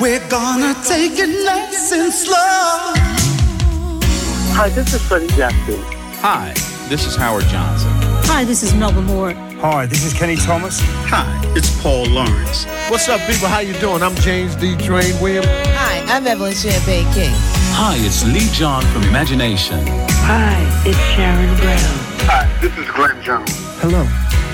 We're gonna take it nice and slow. Hi, this is Freddie Jackson. Hi, this is Howard Johnson. Hi, this is Melba Moore. Hi, this is Kenny Thomas. Hi, it's Paul Lawrence. What's up, people? How you doing? I'm James D. Train Williams. Hi, I'm Evelyn Champagne King. Hi, it's Lee John from Imagination. Hi, it's Sharon Brown. Hi, this is Glenn Jones. Hello,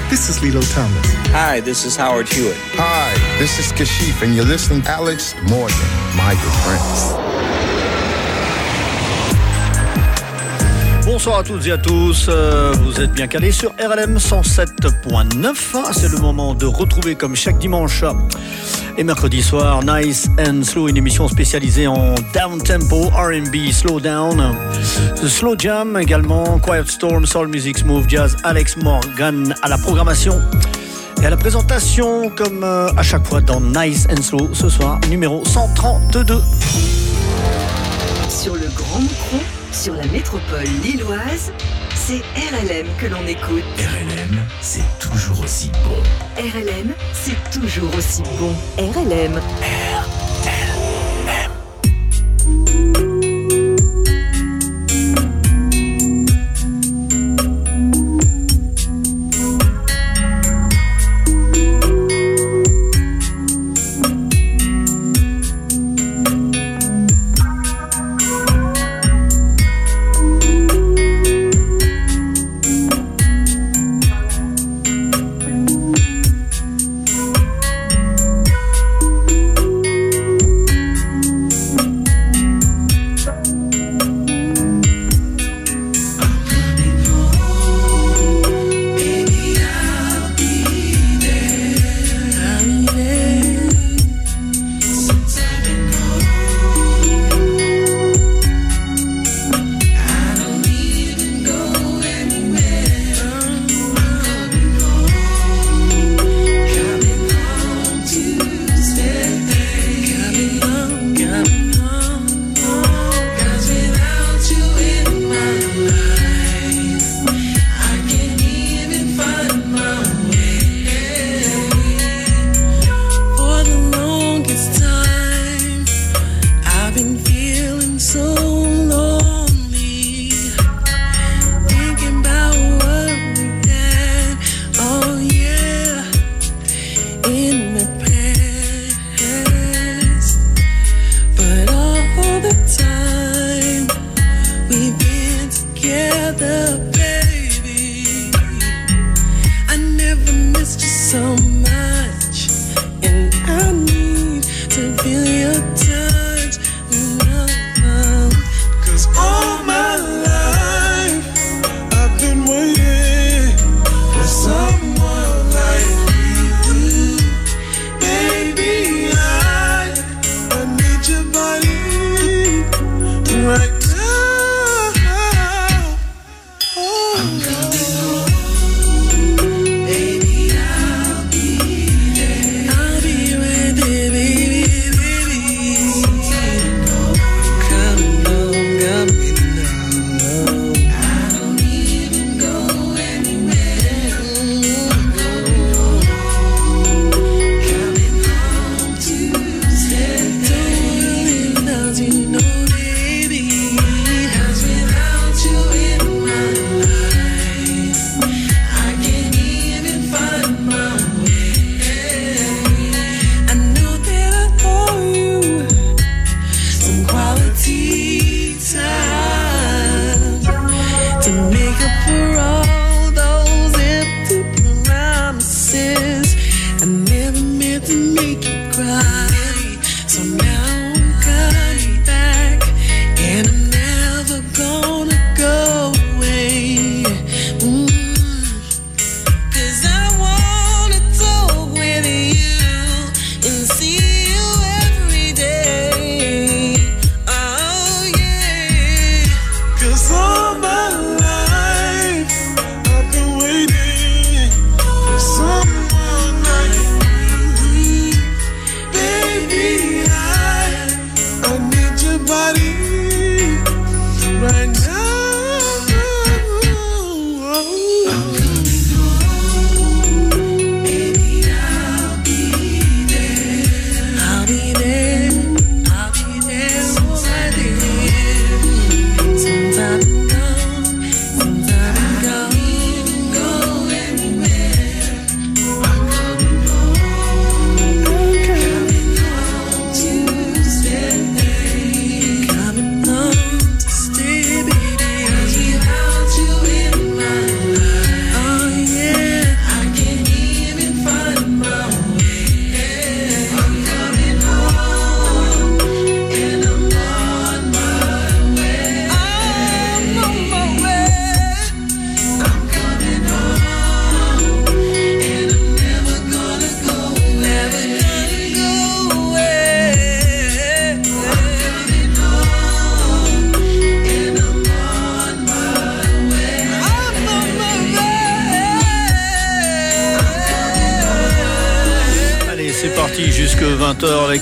this is Lilo Thomas. Hi, this is Howard Hewitt. Hi, this is Kashif, and you're listening Alex Morgan, my good friends. Bonsoir à toutes et à tous, euh, vous êtes bien calés sur RLM 107.9. C'est le moment de retrouver comme chaque dimanche et mercredi soir Nice and Slow, une émission spécialisée en down tempo, RB, slow down, slow jam également, Quiet Storm, Soul Music, Smooth Jazz, Alex Morgan à la programmation. Et à la présentation, comme euh, à chaque fois dans Nice and Slow, ce soir, numéro 132. Sur le Grand Micro, sur la métropole lilloise, c'est RLM que l'on écoute. RLM, c'est toujours aussi bon. RLM, c'est toujours aussi bon. RLM.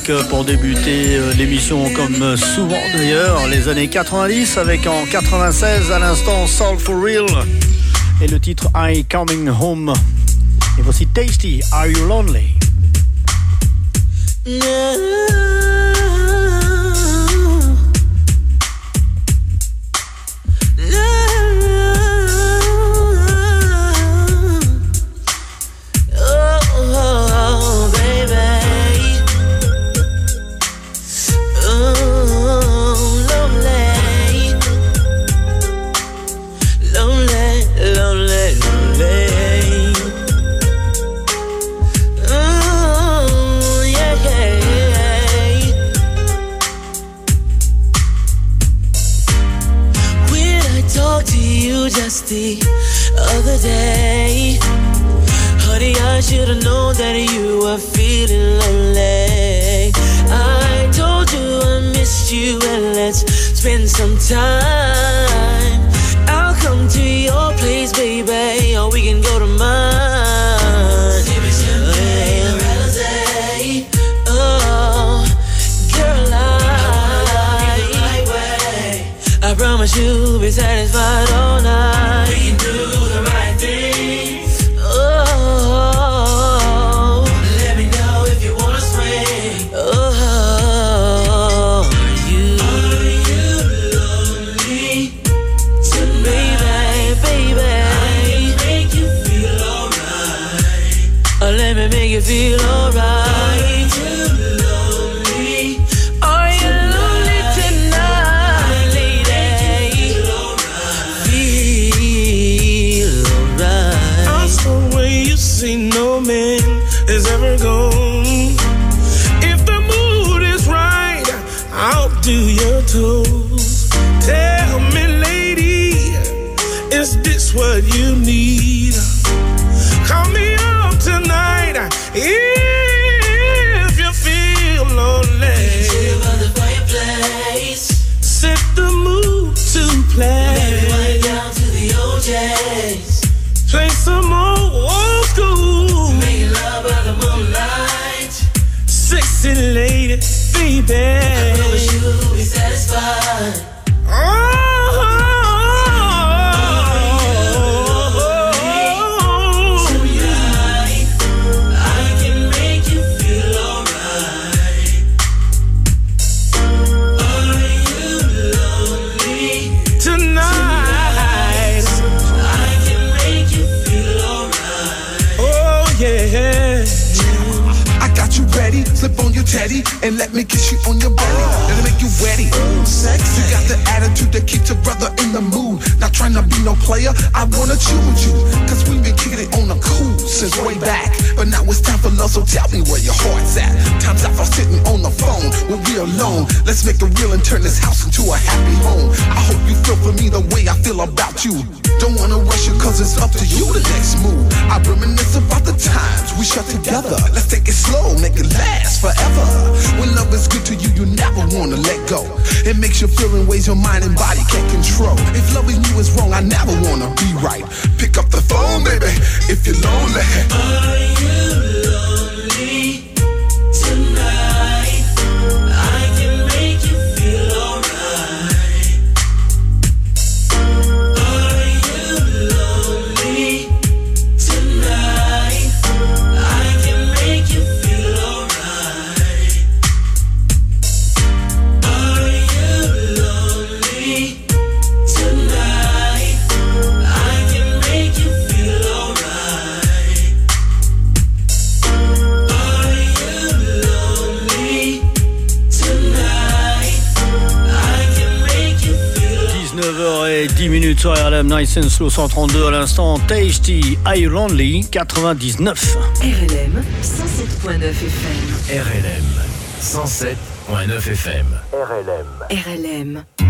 Euh, pour débuter euh, l'émission comme euh, souvent d'ailleurs, les années 90 avec en 96 à l'instant Soul for Real et le titre I Coming Home. Et voici Tasty, Are You Lonely? here alone. Let's make the real and turn this house into a happy home. I hope you feel for me the way I feel about you. Don't wanna rush you, cause it's up to you the next move. I reminisce about the times we shut together. Let's take it slow, make it last forever. When love is good to you, you never wanna let go. It makes you feel in ways your mind and body can't control. If loving you is wrong, I never wanna be right. Pick up the phone, baby, if you're lonely. Are you minutes sur RLM Nice and Slow 132 à l'instant. Tasty, Are You Lonely 99. RLM 107.9 FM. RLM 107.9 FM. RLM. RLM.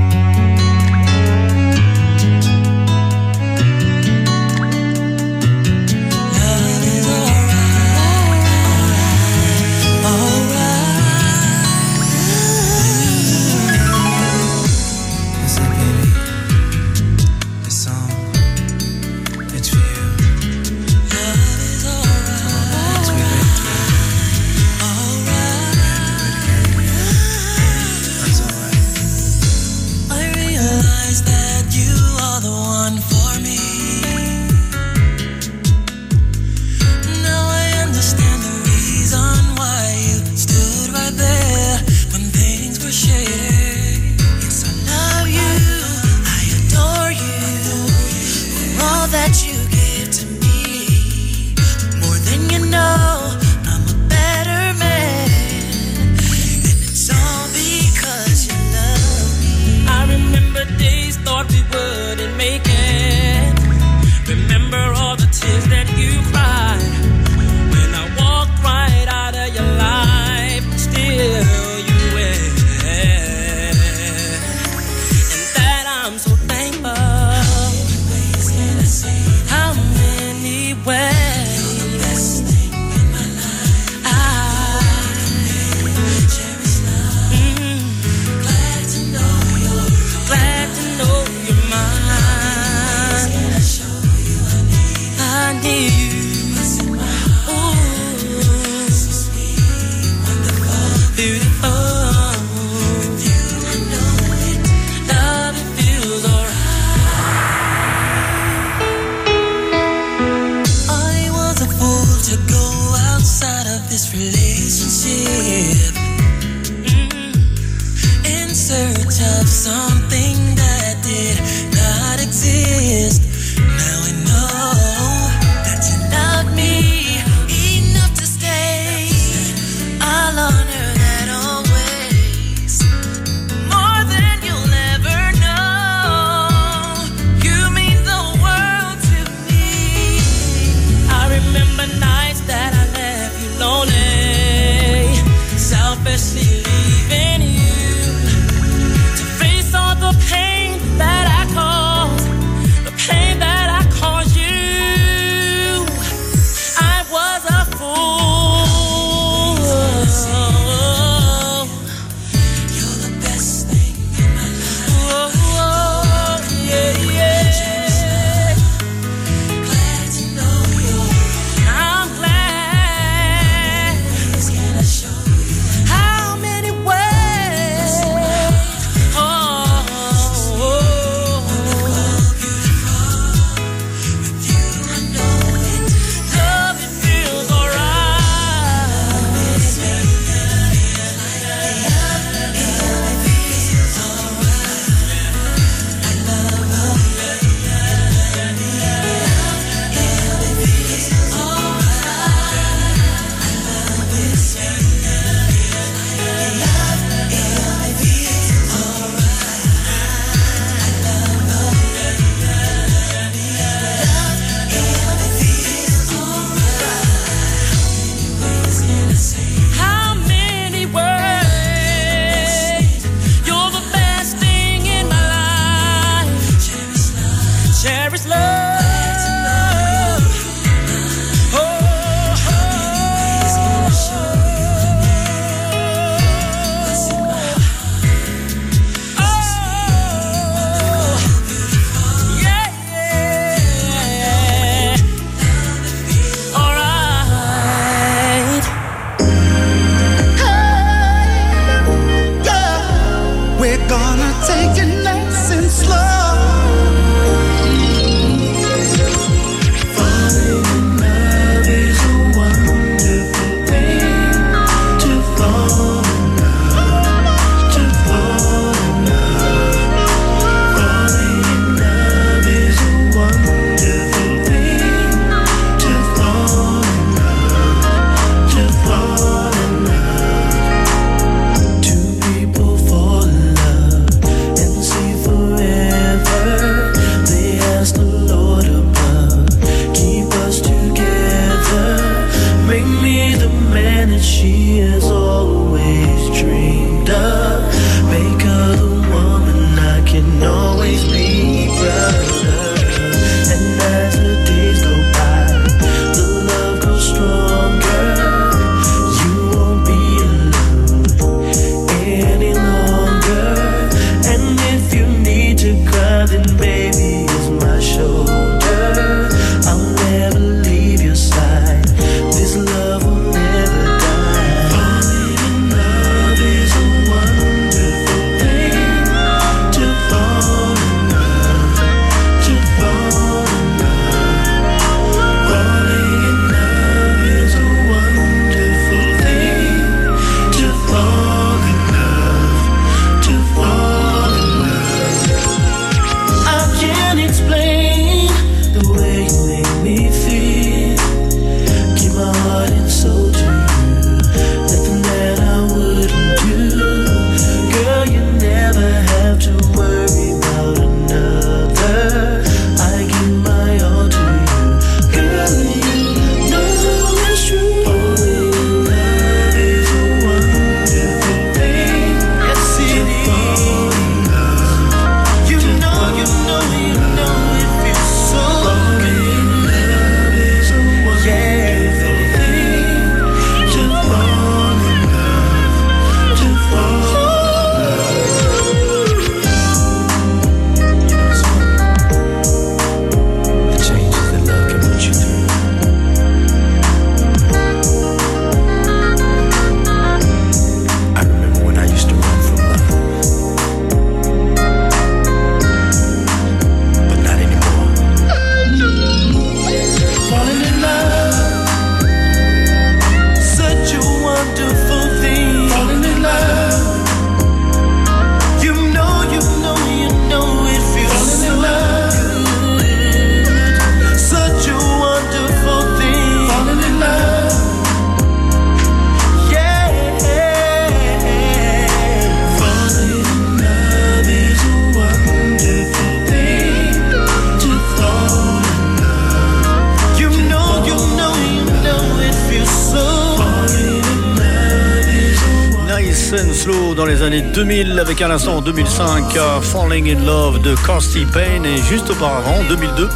Avec à l'instant en 2005 Falling in Love de Kirsty Payne et juste auparavant en 2002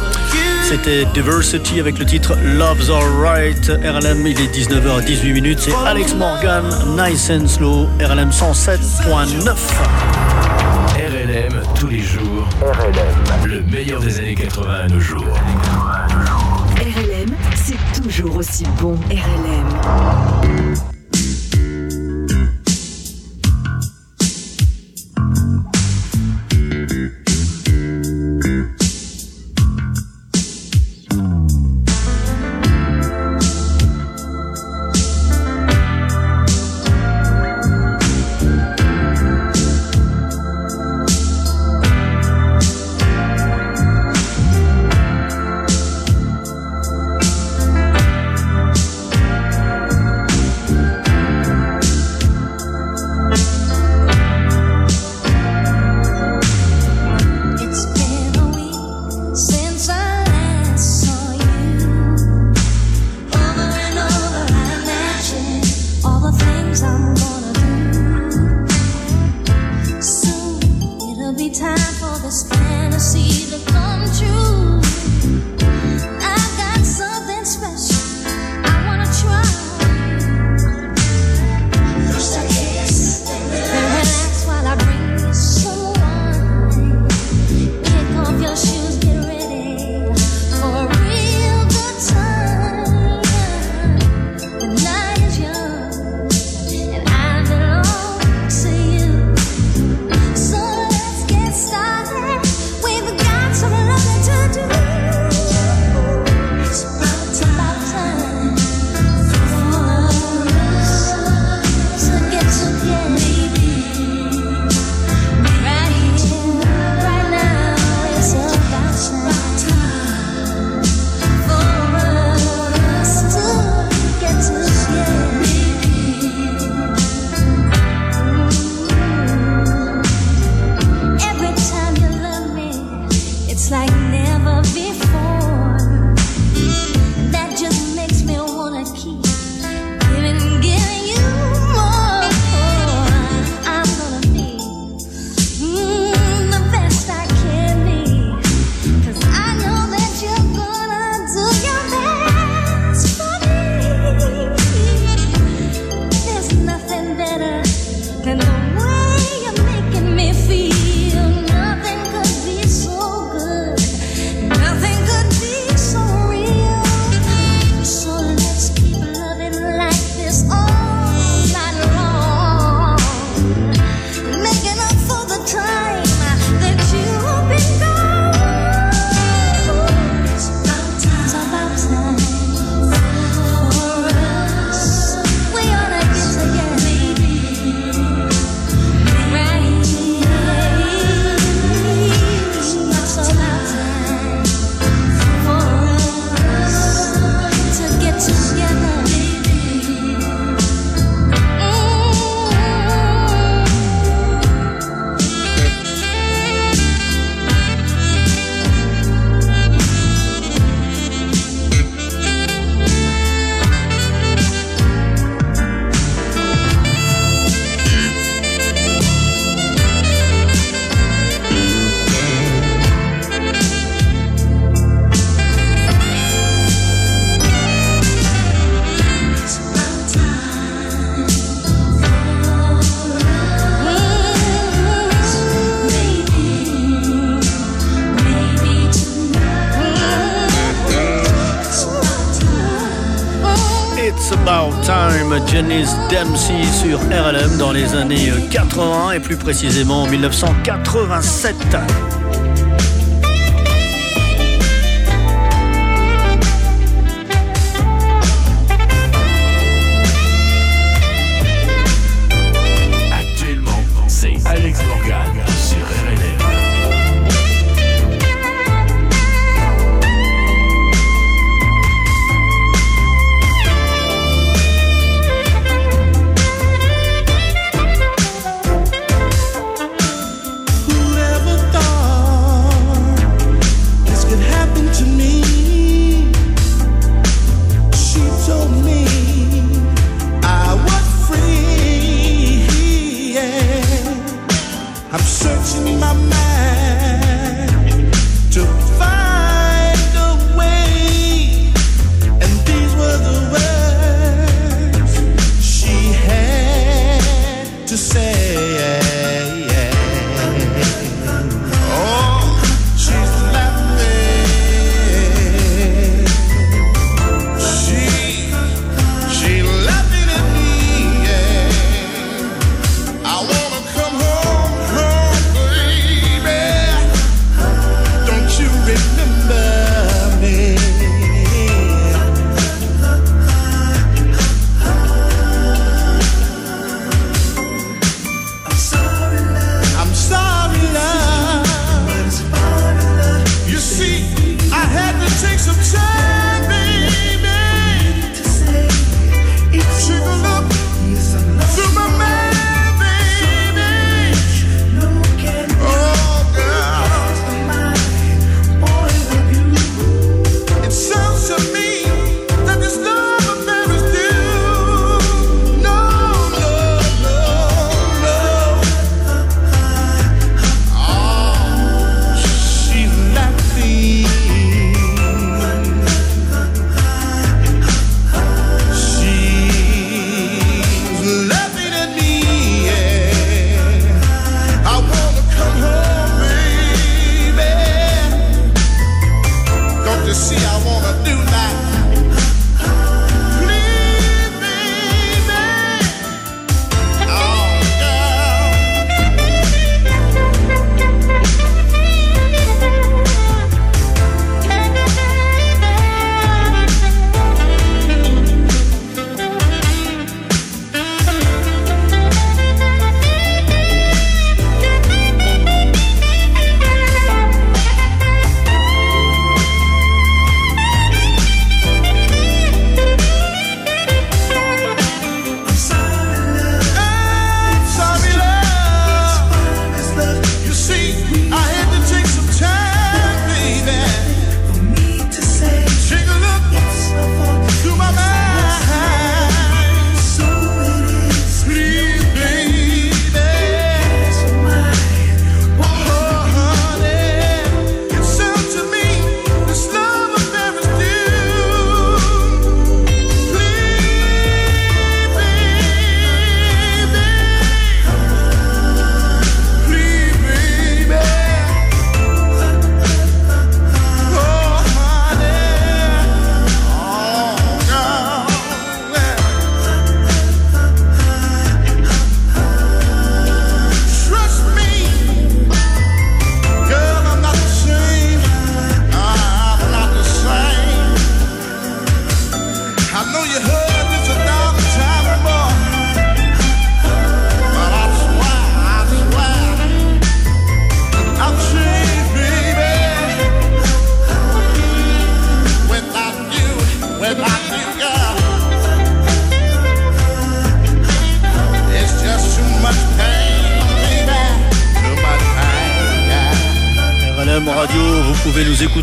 c'était Diversity avec le titre Love's Alright. RLM, il est 19h18 minutes. C'est Alex Morgan, Nice and Slow, RLM 107.9. RLM tous les jours. RLM. Le meilleur des années 80 à nos jours. RLM, c'est toujours aussi bon. RLM. Mm-hmm. Janice Dempsey sur RLM dans les années 80 et plus précisément en 1987.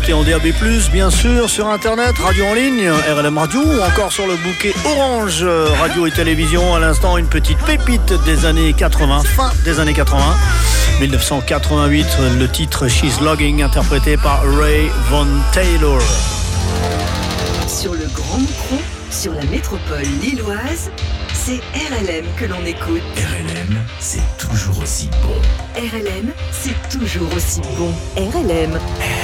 Écouter en DAB+, bien sûr, sur Internet, radio en ligne, RLM Radio, ou encore sur le bouquet Orange Radio et Télévision. À l'instant, une petite pépite des années 80, fin des années 80. 1988, le titre She's Logging, interprété par Ray Von Taylor. Sur le Grand Micro, sur la métropole lilloise, c'est RLM que l'on écoute. RLM, c'est toujours aussi bon. RLM, c'est toujours aussi bon. RLM. RLM.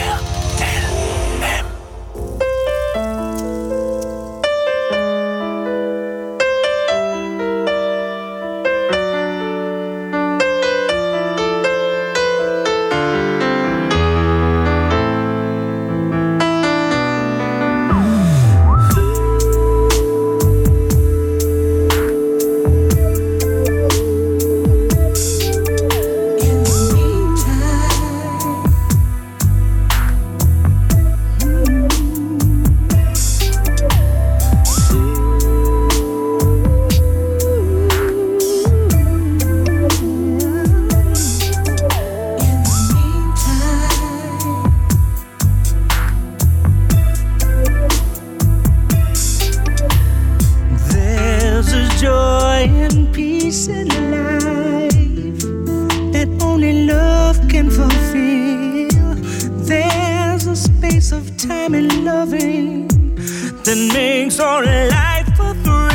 That makes our life a thrill.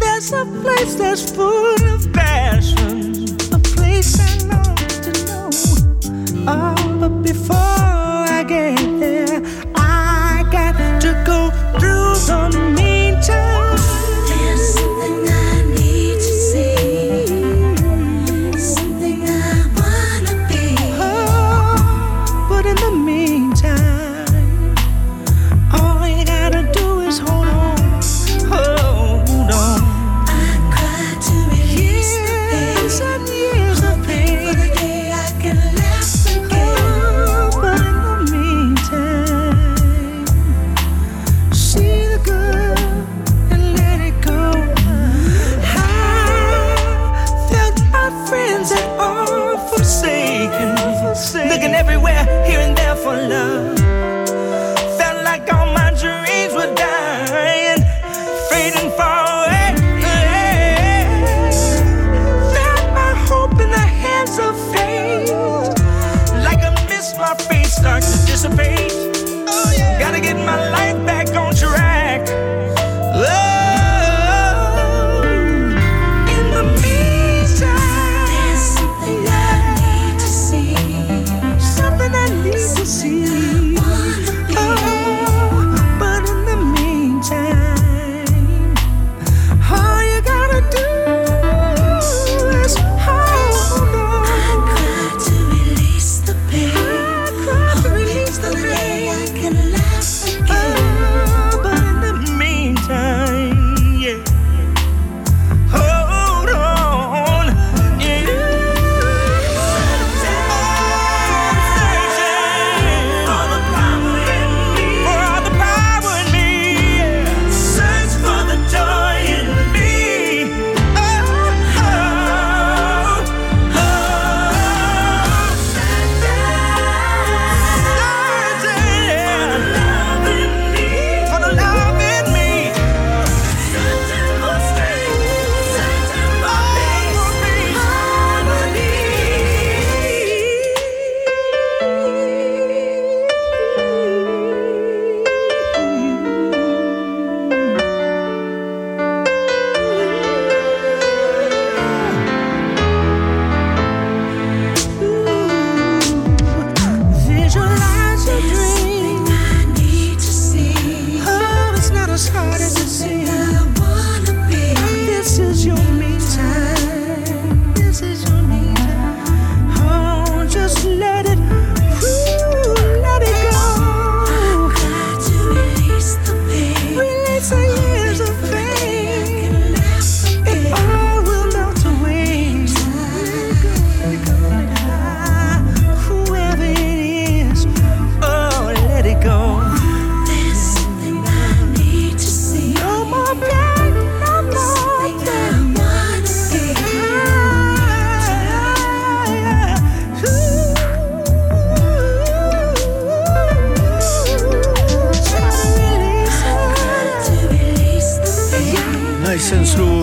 There's a place that's full of passion, a place I long to know. Oh, but before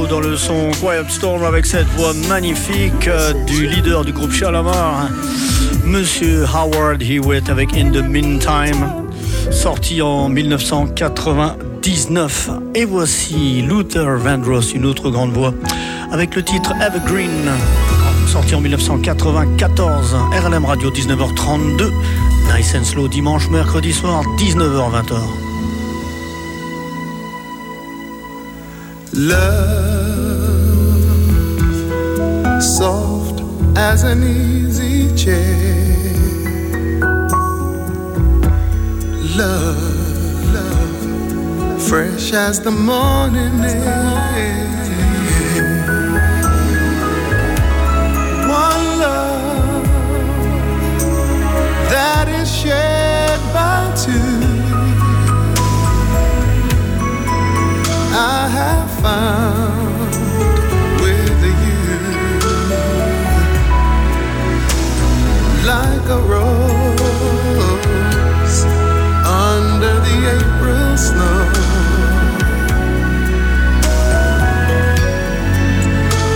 dans le son Quiet Storm avec cette voix magnifique euh, du leader du groupe Shalamar, Monsieur Howard Hewitt avec In the Meantime, sorti en 1999. Et voici Luther Vandross, une autre grande voix, avec le titre Evergreen, sorti en 1994. RLM Radio 19h32, Nice and Slow dimanche, mercredi soir 19h20h. Love, soft as an easy chair. Love, love, fresh as the morning air. One love that is shared by two. I have found with you like a rose under the April snow.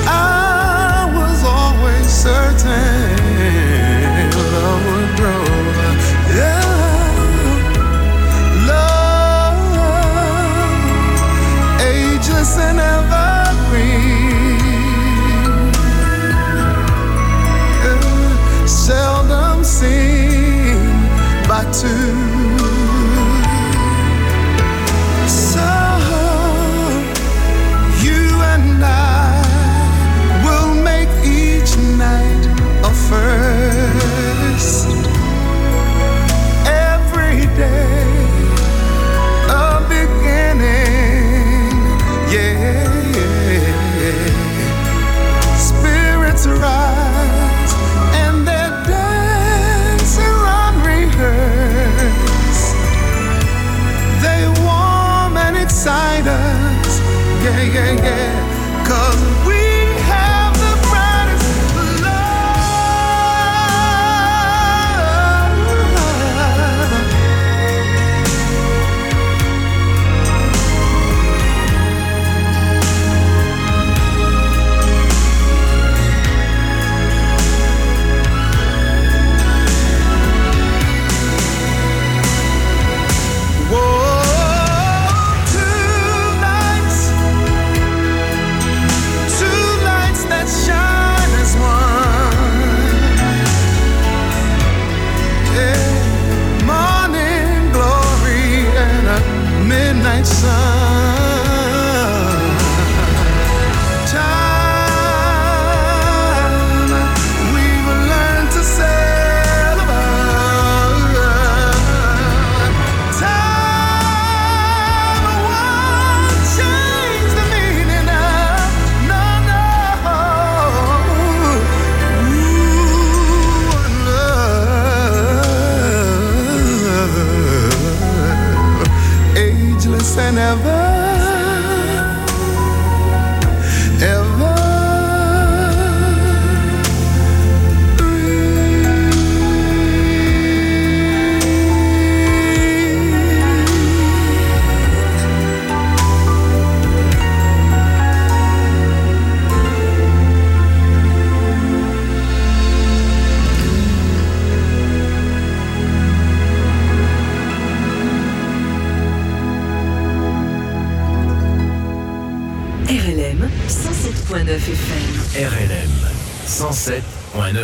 I was always certain to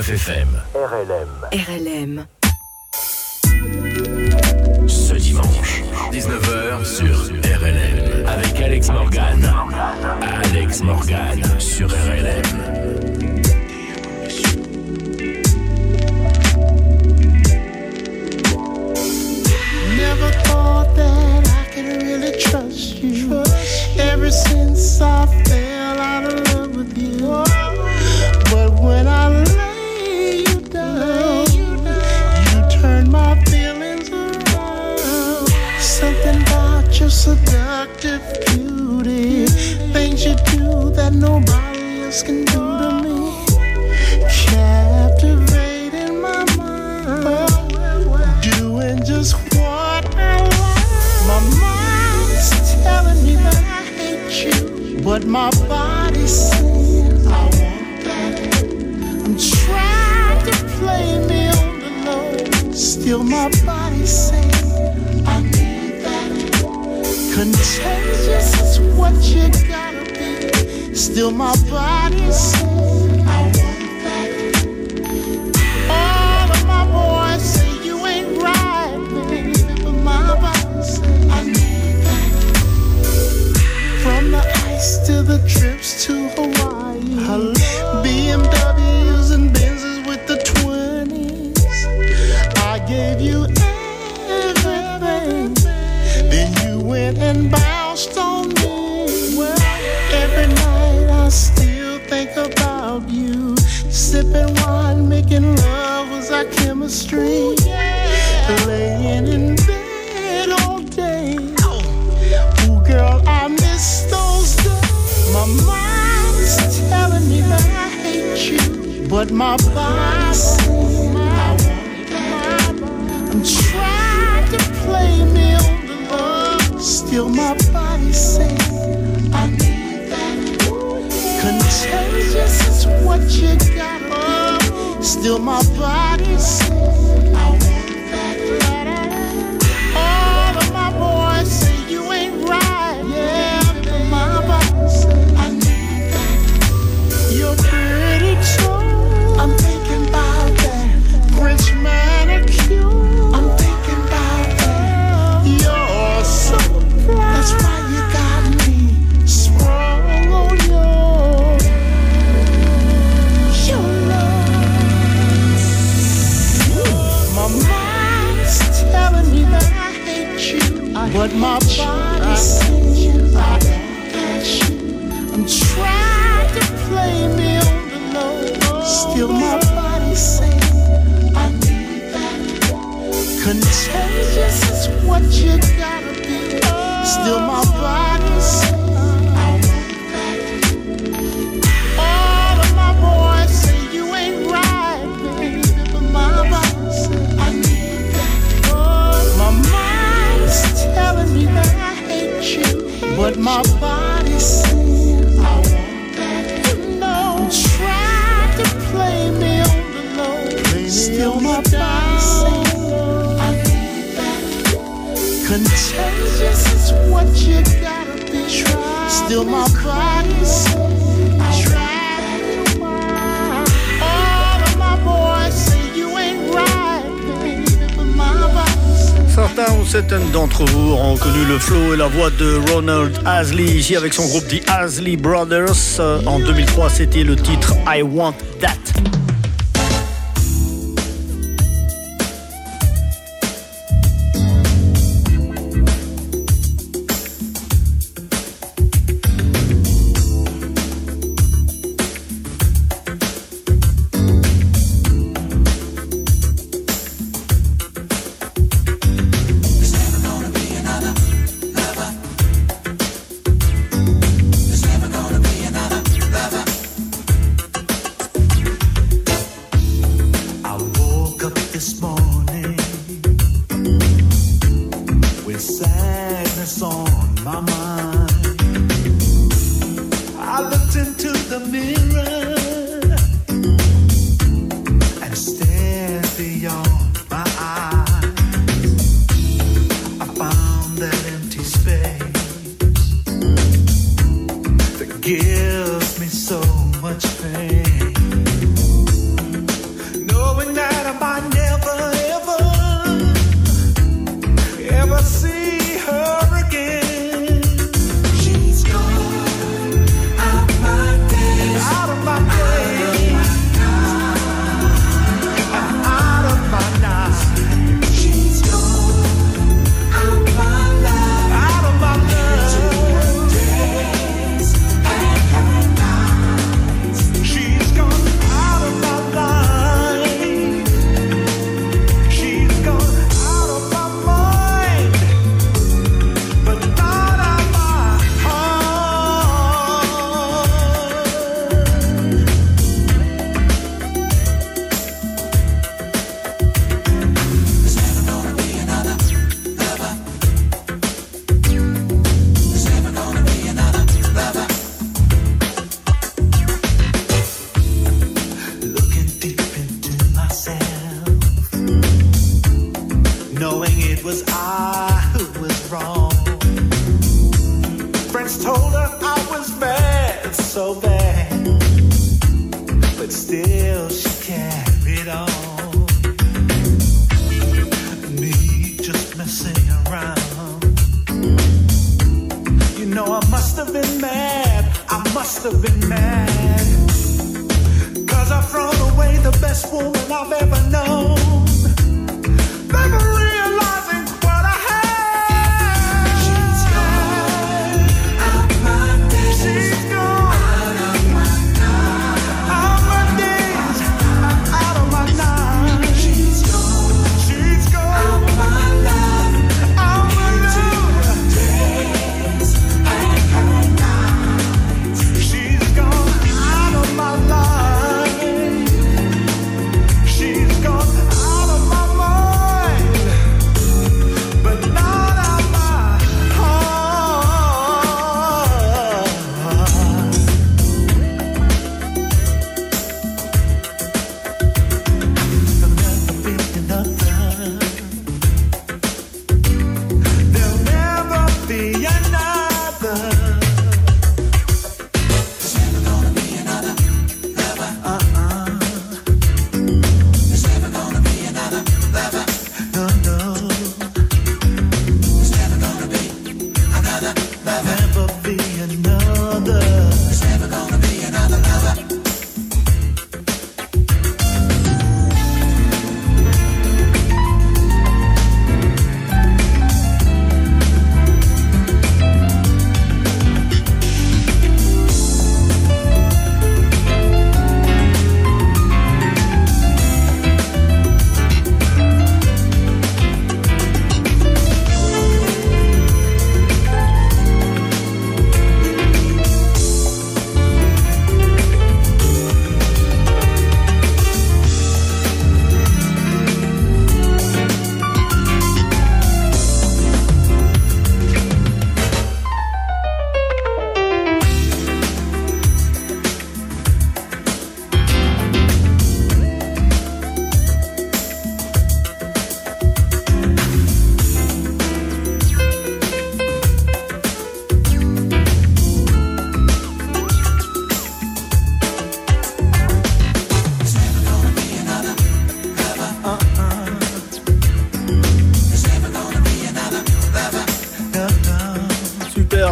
107.9 FM. RLM. RLM. My body sing. I want that. You know, Don't to play me on the low. Still my body sing. I need that. Contagious is what you gotta be. Try Still my body. certains ou certaines d'entre vous ont connu le flow et la voix de Ronald Asley, ici avec son groupe The Asley Brothers. Euh, en 2003, c'était le titre I Want That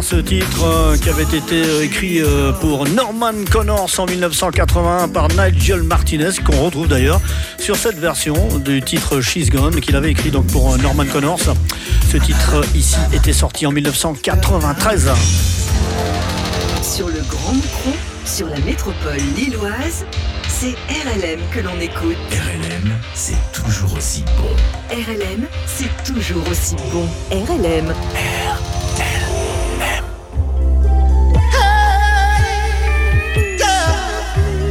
Ce titre euh, qui avait été euh, écrit euh, pour Norman Connors en 1981 par Nigel Martinez, qu'on retrouve d'ailleurs sur cette version du titre She's Gone, qu'il avait écrit donc pour Norman Connors. Ce titre ici était sorti en 1993. Sur le Grand Micron, sur la métropole lilloise, c'est RLM que l'on écoute. RLM, c'est toujours aussi bon. RLM, c'est toujours aussi bon. RLM.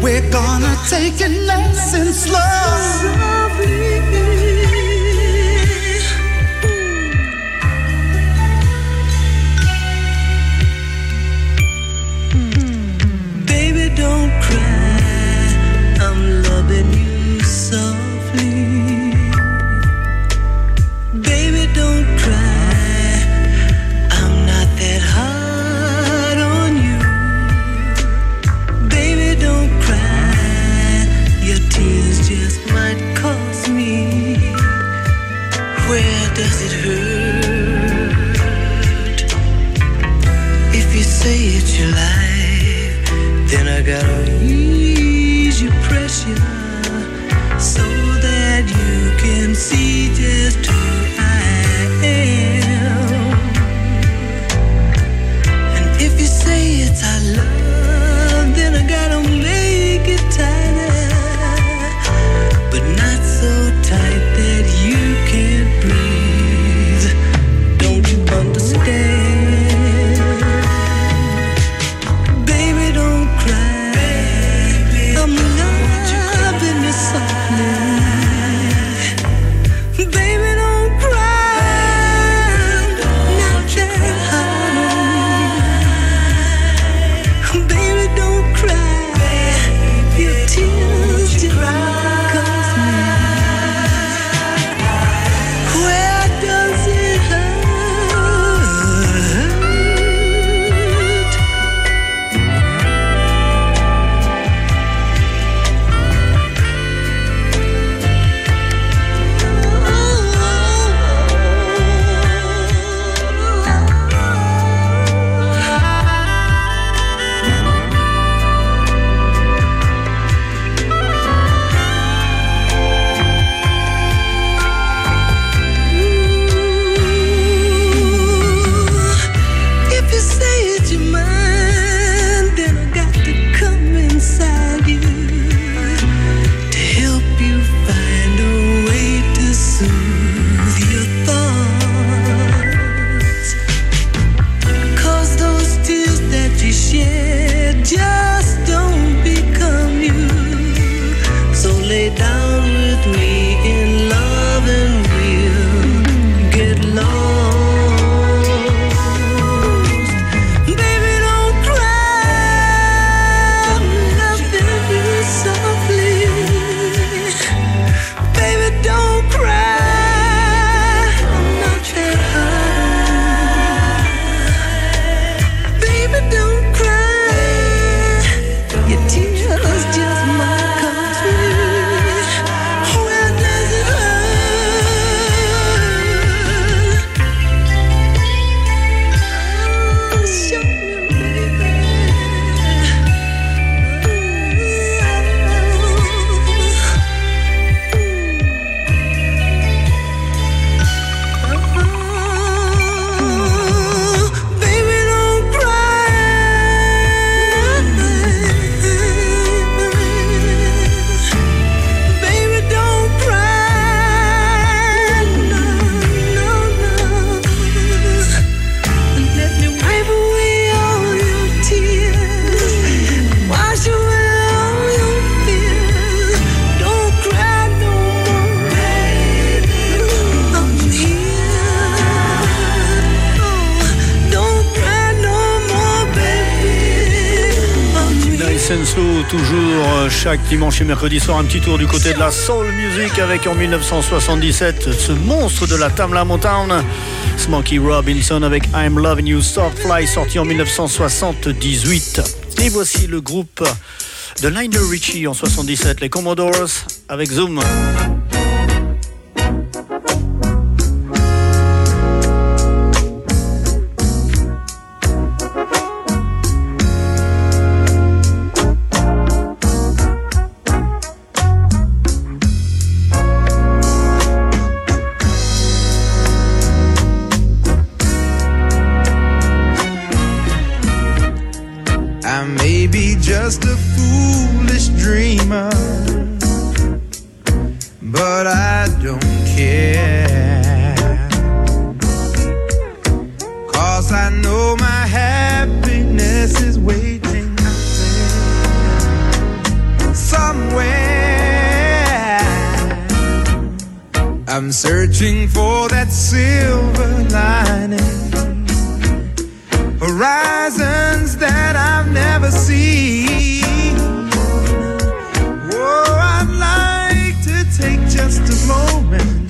We're gonna take it nice and slow. Chaque dimanche et mercredi soir, un petit tour du côté de la soul music avec en 1977 ce monstre de la Tamla Motown, Smokey Robinson avec I'm Loving You Fly sorti en 1978. Et voici le groupe de Lionel Richie en 77, les Commodores avec Zoom. I know my happiness is waiting out there somewhere. I'm searching for that silver lining, horizons that I've never seen. Oh, I'd like to take just a moment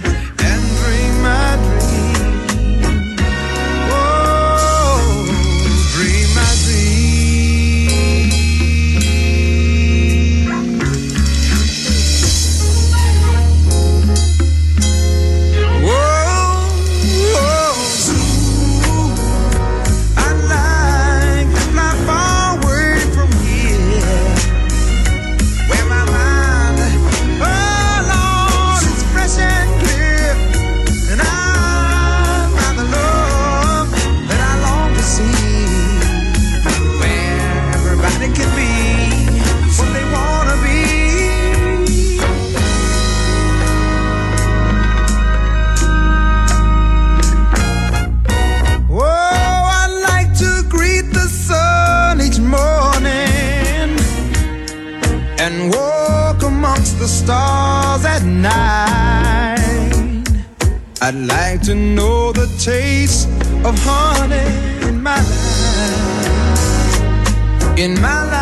to know the taste of honey in my life. In my life.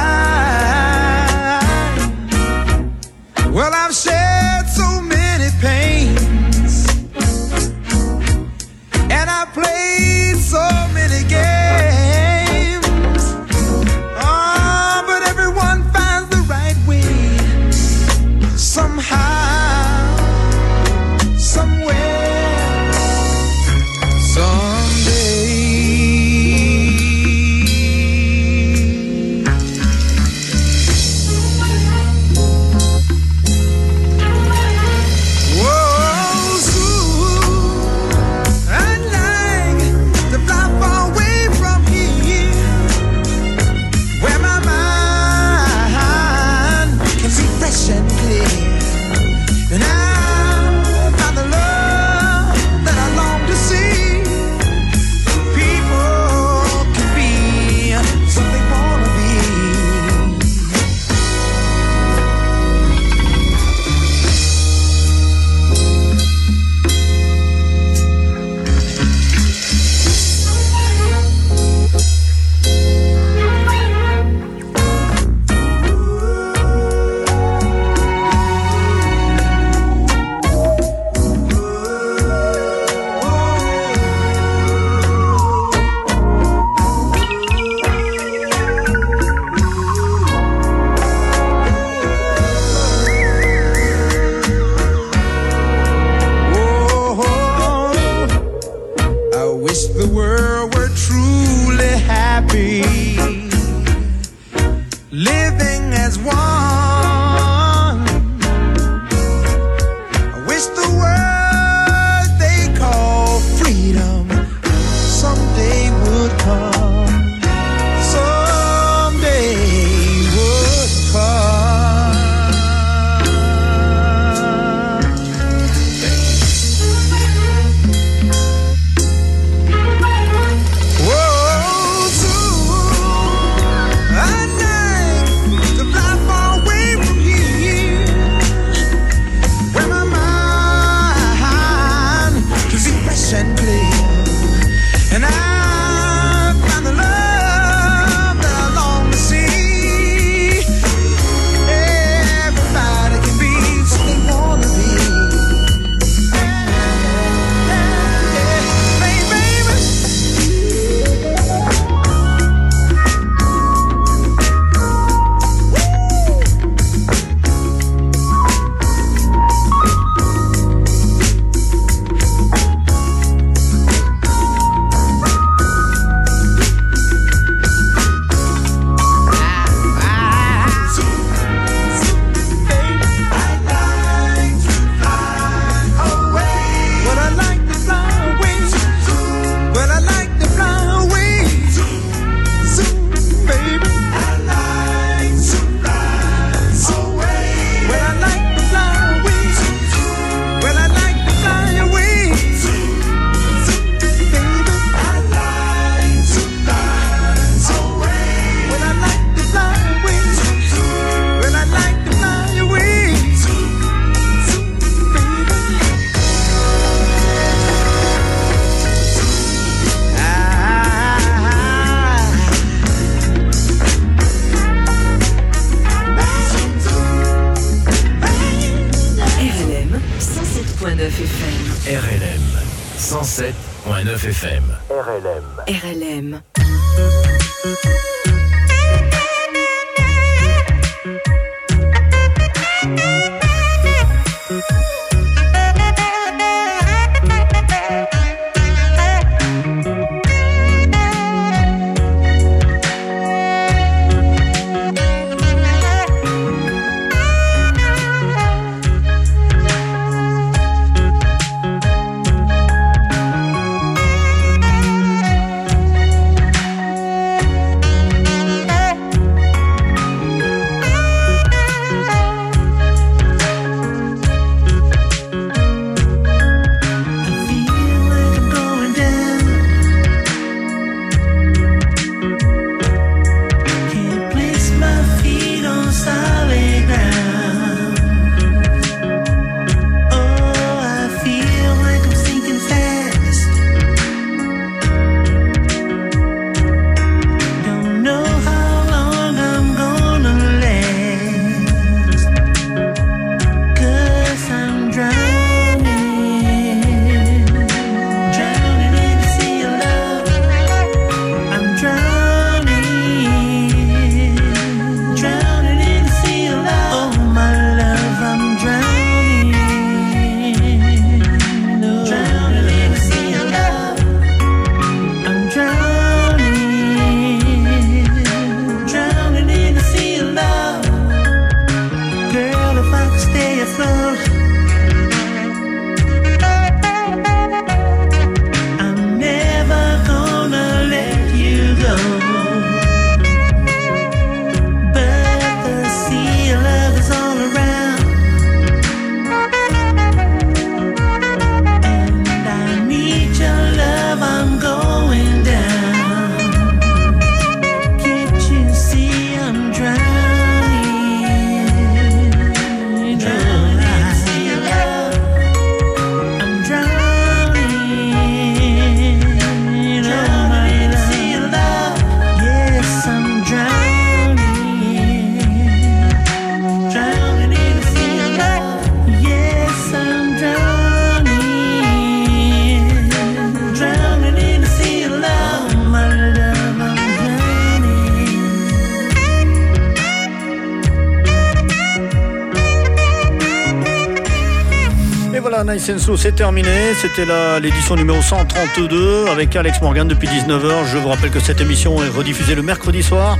C'est terminé. C'était l'édition numéro 132 avec Alex Morgan depuis 19h. Je vous rappelle que cette émission est rediffusée le mercredi soir.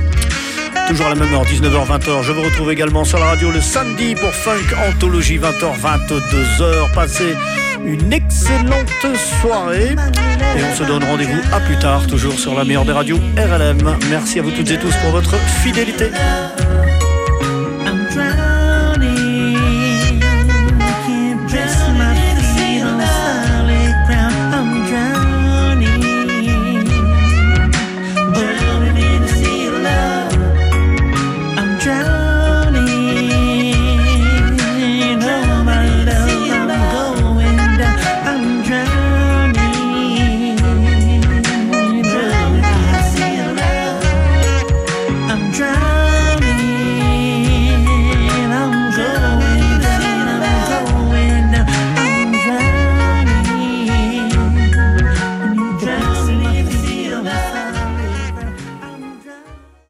Toujours à la même heure, 19h-20h. Je vous retrouve également sur la radio le samedi pour Funk Anthologie, 20h-22h. Passez une excellente soirée. Et on se donne rendez-vous à plus tard, toujours sur la meilleure des radios RLM. Merci à vous toutes et tous pour votre fidélité.